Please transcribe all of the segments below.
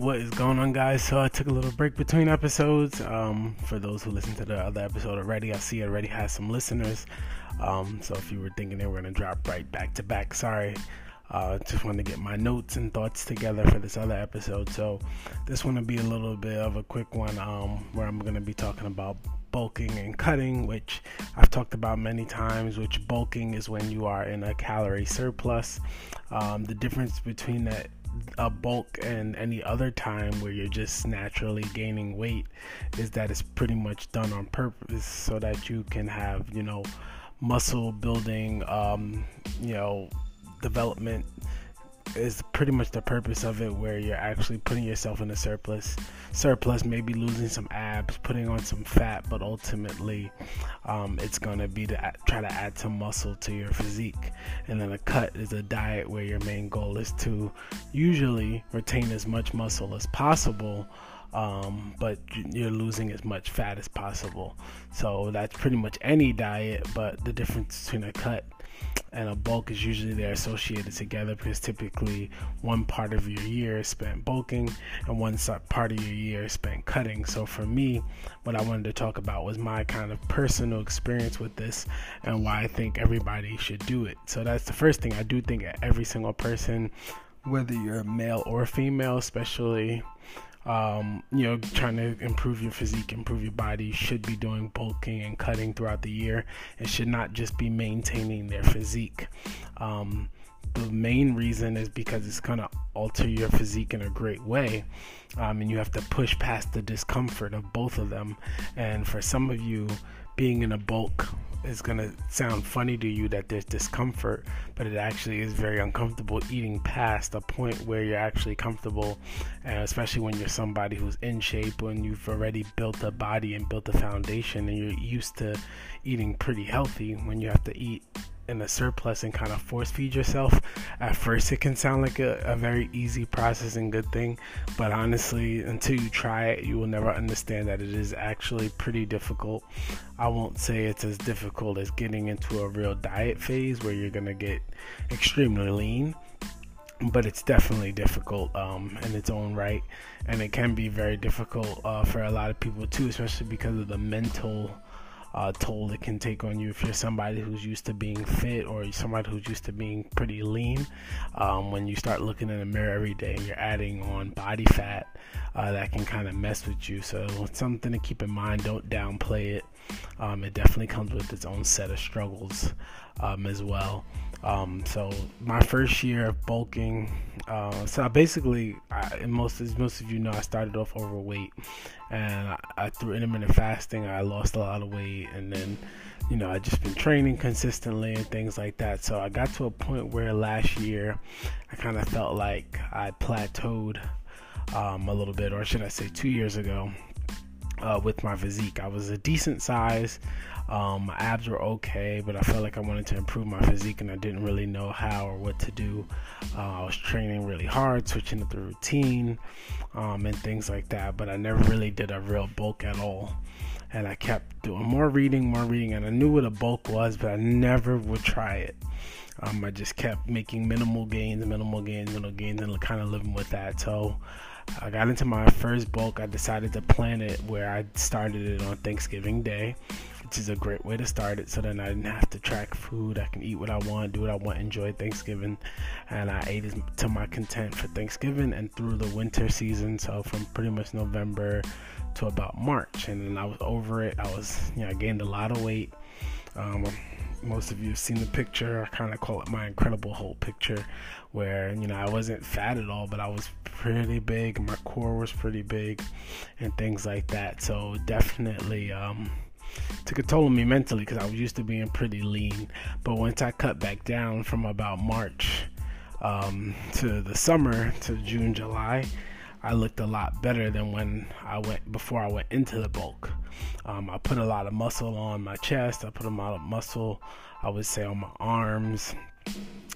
What is going on, guys? So I took a little break between episodes. Um, for those who listened to the other episode already, I see it already has some listeners. Um, so if you were thinking they were gonna drop right back to back, sorry. Uh, just wanted to get my notes and thoughts together for this other episode. So this one will be a little bit of a quick one, um, where I'm gonna be talking about bulking and cutting, which I've talked about many times. Which bulking is when you are in a calorie surplus. Um, the difference between that a bulk and any other time where you're just naturally gaining weight is that it's pretty much done on purpose so that you can have you know muscle building um, you know development is pretty much the purpose of it where you're actually putting yourself in a surplus surplus maybe losing some abs putting on some fat but ultimately um, it's going to be to try to add some muscle to your physique. And then a cut is a diet where your main goal is to usually retain as much muscle as possible um, but you're losing as much fat as possible. So that's pretty much any diet but the difference between a cut and a bulk is usually they're associated together because typically one part of your year is spent bulking and one part of your year is spent cutting. So for me, what I wanted to talk about was my kind of personal experience with this and why I think everybody should do it. So that's the first thing I do think every single person, whether you're male or female, especially um, you know, trying to improve your physique, improve your body, should be doing bulking and cutting throughout the year and should not just be maintaining their physique. Um, the main reason is because it's going to alter your physique in a great way. Um, and you have to push past the discomfort of both of them. And for some of you, being in a bulk is going to sound funny to you that there's discomfort, but it actually is very uncomfortable eating past a point where you're actually comfortable, and especially when you're somebody who's in shape, when you've already built a body and built a foundation, and you're used to eating pretty healthy. When you have to eat in a surplus and kind of force feed yourself, at first it can sound like a, a, very easy process and good thing. But honestly, until you try it, you will never understand that it is actually pretty difficult. I won't say it's as difficult as getting into a real diet phase where you're to get extremely lean. But it's definitely difficult um, in its own right, and it can be very difficult uh, for a lot of people too, especially because of the mental uh, toll it can take on you if you're somebody who's used to being fit or somebody who's used to being pretty lean. Um, when you start looking in the mirror every day and you're adding on body fat, uh, that can kind of mess with you. So it's something to keep in mind. Don't downplay it. Um, it definitely comes with its own set of struggles um, as well. Um, so my first year of bulking, uh, so I basically, I, most as most of you know, I started off overweight, and I, I, through intermittent fasting, I lost a lot of weight, and then, you know, I just been training consistently and things like that. So I got to a point where last year, I kind of felt like I plateaued um, a little bit, or should I say, two years ago. Uh, with my physique, I was a decent size. Um, my abs were okay, but I felt like I wanted to improve my physique and I didn't really know how or what to do. Uh, I was training really hard, switching up the routine um, and things like that, but I never really did a real bulk at all. And I kept doing more reading, more reading, and I knew what a bulk was, but I never would try it. Um, I just kept making minimal gains, minimal gains, minimal gains, and kind of living with that. So I got into my first bulk. I decided to plan it where I started it on Thanksgiving Day which is a great way to start it. So then I didn't have to track food. I can eat what I want, do what I want, enjoy Thanksgiving. And I ate it to my content for Thanksgiving and through the winter season. So from pretty much November to about March. And then I was over it. I was, you know, I gained a lot of weight. Um, most of you have seen the picture. I kind of call it my Incredible Hulk picture, where you know I wasn't fat at all, but I was pretty big. My core was pretty big, and things like that. So definitely, um, took a toll on me mentally because I was used to being pretty lean. But once I cut back down from about March um, to the summer to June, July, I looked a lot better than when I went before I went into the bulk. Um, I put a lot of muscle on my chest. I put a lot of muscle, I would say, on my arms,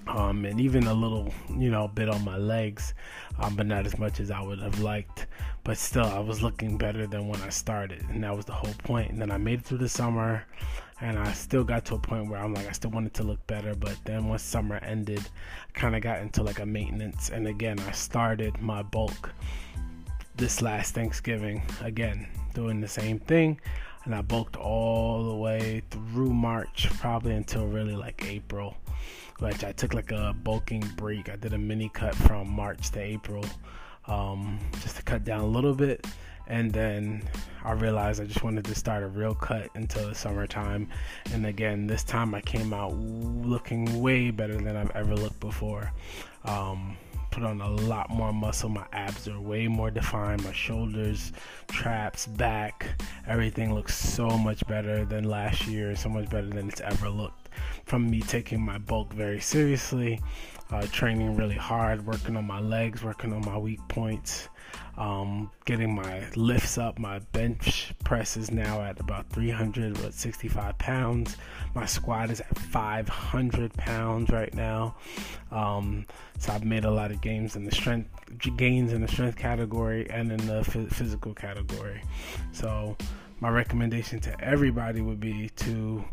um, and even a little, you know, bit on my legs, um, but not as much as I would have liked. But still, I was looking better than when I started, and that was the whole point. And then I made it through the summer, and I still got to a point where I'm like, I still wanted to look better. But then once summer ended, I kind of got into like a maintenance, and again, I started my bulk this last Thanksgiving. Again, doing the same thing. And I bulked all the way through March, probably until really like April, which I took like a bulking break. I did a mini cut from March to April um, just to cut down a little bit. And then I realized I just wanted to start a real cut until the summertime. And again, this time I came out looking way better than I've ever looked before. Um, put on a lot more muscle. My abs are way more defined. My shoulders, traps, back, everything looks so much better than last year. So much better than it's ever looked. From me taking my bulk very seriously, uh, training really hard, working on my legs, working on my weak points um, getting my lifts up. My bench press is now at about 365 pounds. My squat is at 500 pounds right now. Um, so I've made a lot of gains in the strength gains in the strength category and in the physical category. So my recommendation to everybody would be to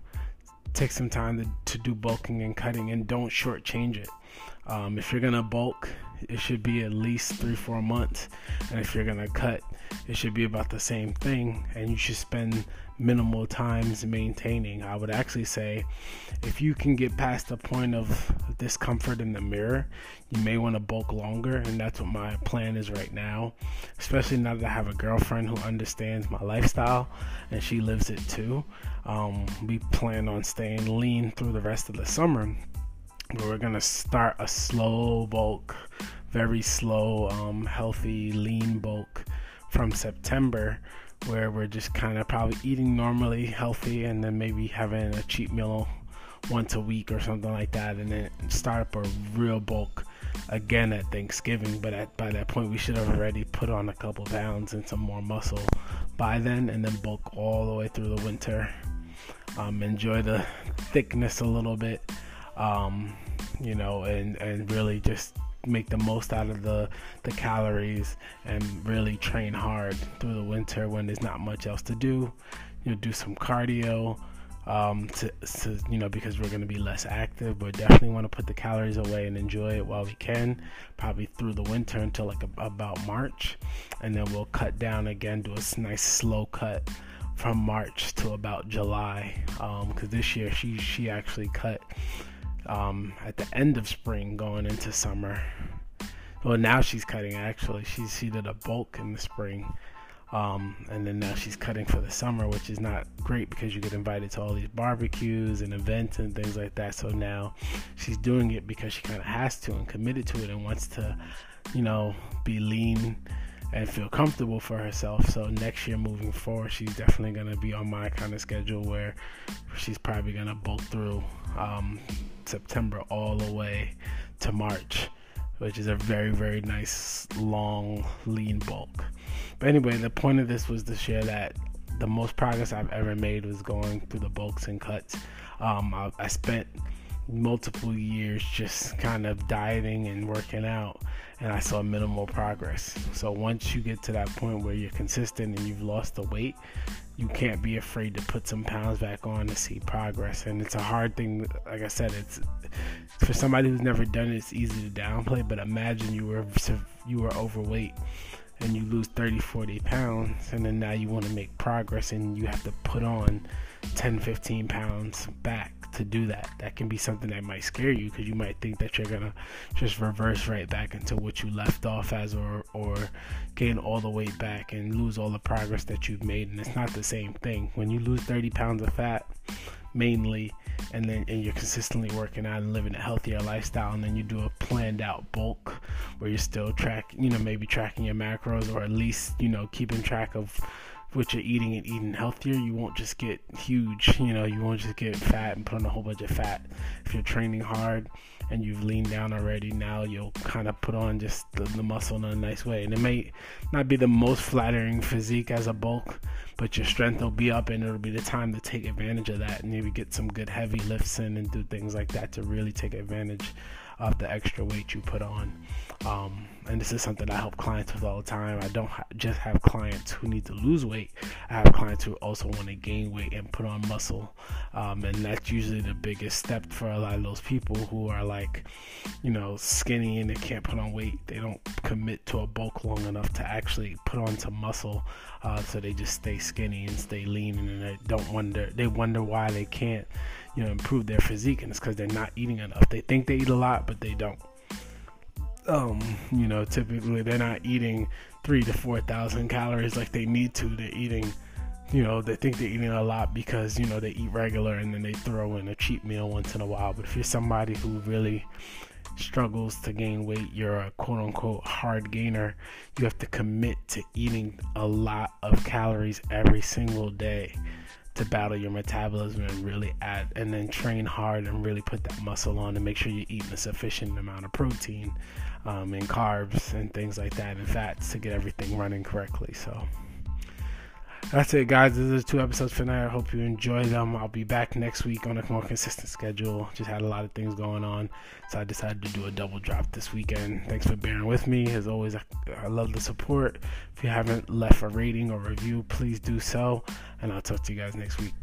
take some time to, to do bulking and cutting and don't shortchange it. Um, if you're gonna bulk, it should be at least three, four months. And if you're gonna cut, it should be about the same thing. And you should spend minimal times maintaining. I would actually say if you can get past the point of discomfort in the mirror, you may want to bulk longer. And that's what my plan is right now. Especially now that I have a girlfriend who understands my lifestyle and she lives it too. Um, we plan on staying lean through the rest of the summer we're gonna start a slow bulk, very slow, um, healthy, lean bulk from September, where we're just kind of probably eating normally, healthy, and then maybe having a cheat meal once a week or something like that, and then start up a real bulk again at Thanksgiving. But at, by that point, we should have already put on a couple pounds and some more muscle by then, and then bulk all the way through the winter. Um, enjoy the thickness a little bit um, you know, and and really just make the most out of the the calories and really train hard through the winter when there's not much else to do. You know, do some cardio. Um, to, to you know because we're going to be less active but definitely want to put the calories away and enjoy it while we can probably through the winter until like a, about march and then we'll cut down again do a nice slow cut from march to about july because um, this year she she actually cut um, at the end of spring going into summer. Well, now she's cutting actually. She's she did a bulk in the spring, um, and then now she's cutting for the summer, which is not great because you get invited to all these barbecues and events and things like that. So now she's doing it because she kind of has to and committed to it and wants to, you know, be lean and feel comfortable for herself. So next year moving forward, she's definitely gonna be on my kind of schedule where she's probably gonna bulk through um, September all the way to March, which is a very, very nice, long, lean bulk. But anyway, the point of this was to share that the most progress I've ever made was going through the bulks and cuts. Um, I, I spent multiple years just kind of dieting and working out and I saw minimal progress. So once you get to that point where you're consistent and you've lost the weight, you can't be afraid to put some pounds back on to see progress. And it's a hard thing. Like I said, it's for somebody who's never done it. It's easy to downplay. But imagine you were you were overweight and you lose 30, 40 pounds, and then now you want to make progress and you have to put on 10, 15 pounds back to do that. That can be something that might scare you because you might think that you're gonna just reverse right back into what you left off as, or or gain all the weight back and lose all the progress that you've made. And it's not the same thing. When you lose 30 pounds of fat, mainly, and then and you're consistently working out and living a healthier lifestyle, and then you do a planned out bulk where you're still track, you know, maybe tracking your macros or at least you know keeping track of what you're eating and eating healthier, you won't just get huge. You know, you won't just get fat and put on a whole bunch of fat. If you're training hard and you've leaned down already, now you'll kind of put on just the, the muscle in a nice way. And it may not be the most flattering physique as a bulk, but your strength will be up and it'll be the time to take advantage of that and maybe get some good heavy lifts in and do things like that to really take advantage of the extra weight you put on. Um, and this is something I help clients with all the time. I don't ha- just have clients who need to lose weight. I have clients who also want to gain weight and put on muscle, um, and that's usually the biggest step for a lot of those people who are like, you know, skinny and they can't put on weight. They don't commit to a bulk long enough to actually put on some muscle, uh, so they just stay skinny and stay lean, and they don't wonder. They wonder why they can't, you know, improve their physique, and it's because they're not eating enough. They think they eat a lot, but they don't um, you know, typically they're not eating three to four thousand calories like they need to. They're eating, you know, they think they're eating a lot because you know they eat regular and then they throw in a cheap meal once in a while. But if you're somebody who really struggles to gain weight, you're a quote unquote hard gainer, you have to commit to eating a lot of calories every single day to battle your metabolism and really add and then train hard and really put that muscle on and make sure you're eating a sufficient amount of protein um, and carbs and things like that and fats to get everything running correctly. So that's it, guys. This is two episodes for now. I hope you enjoy them. I'll be back next week on a more consistent schedule. Just had a lot of things going on, so I decided to do a double drop this weekend. Thanks for bearing with me. As always, I, I love the support. If you haven't left a rating or review, please do so, and I'll talk to you guys next week.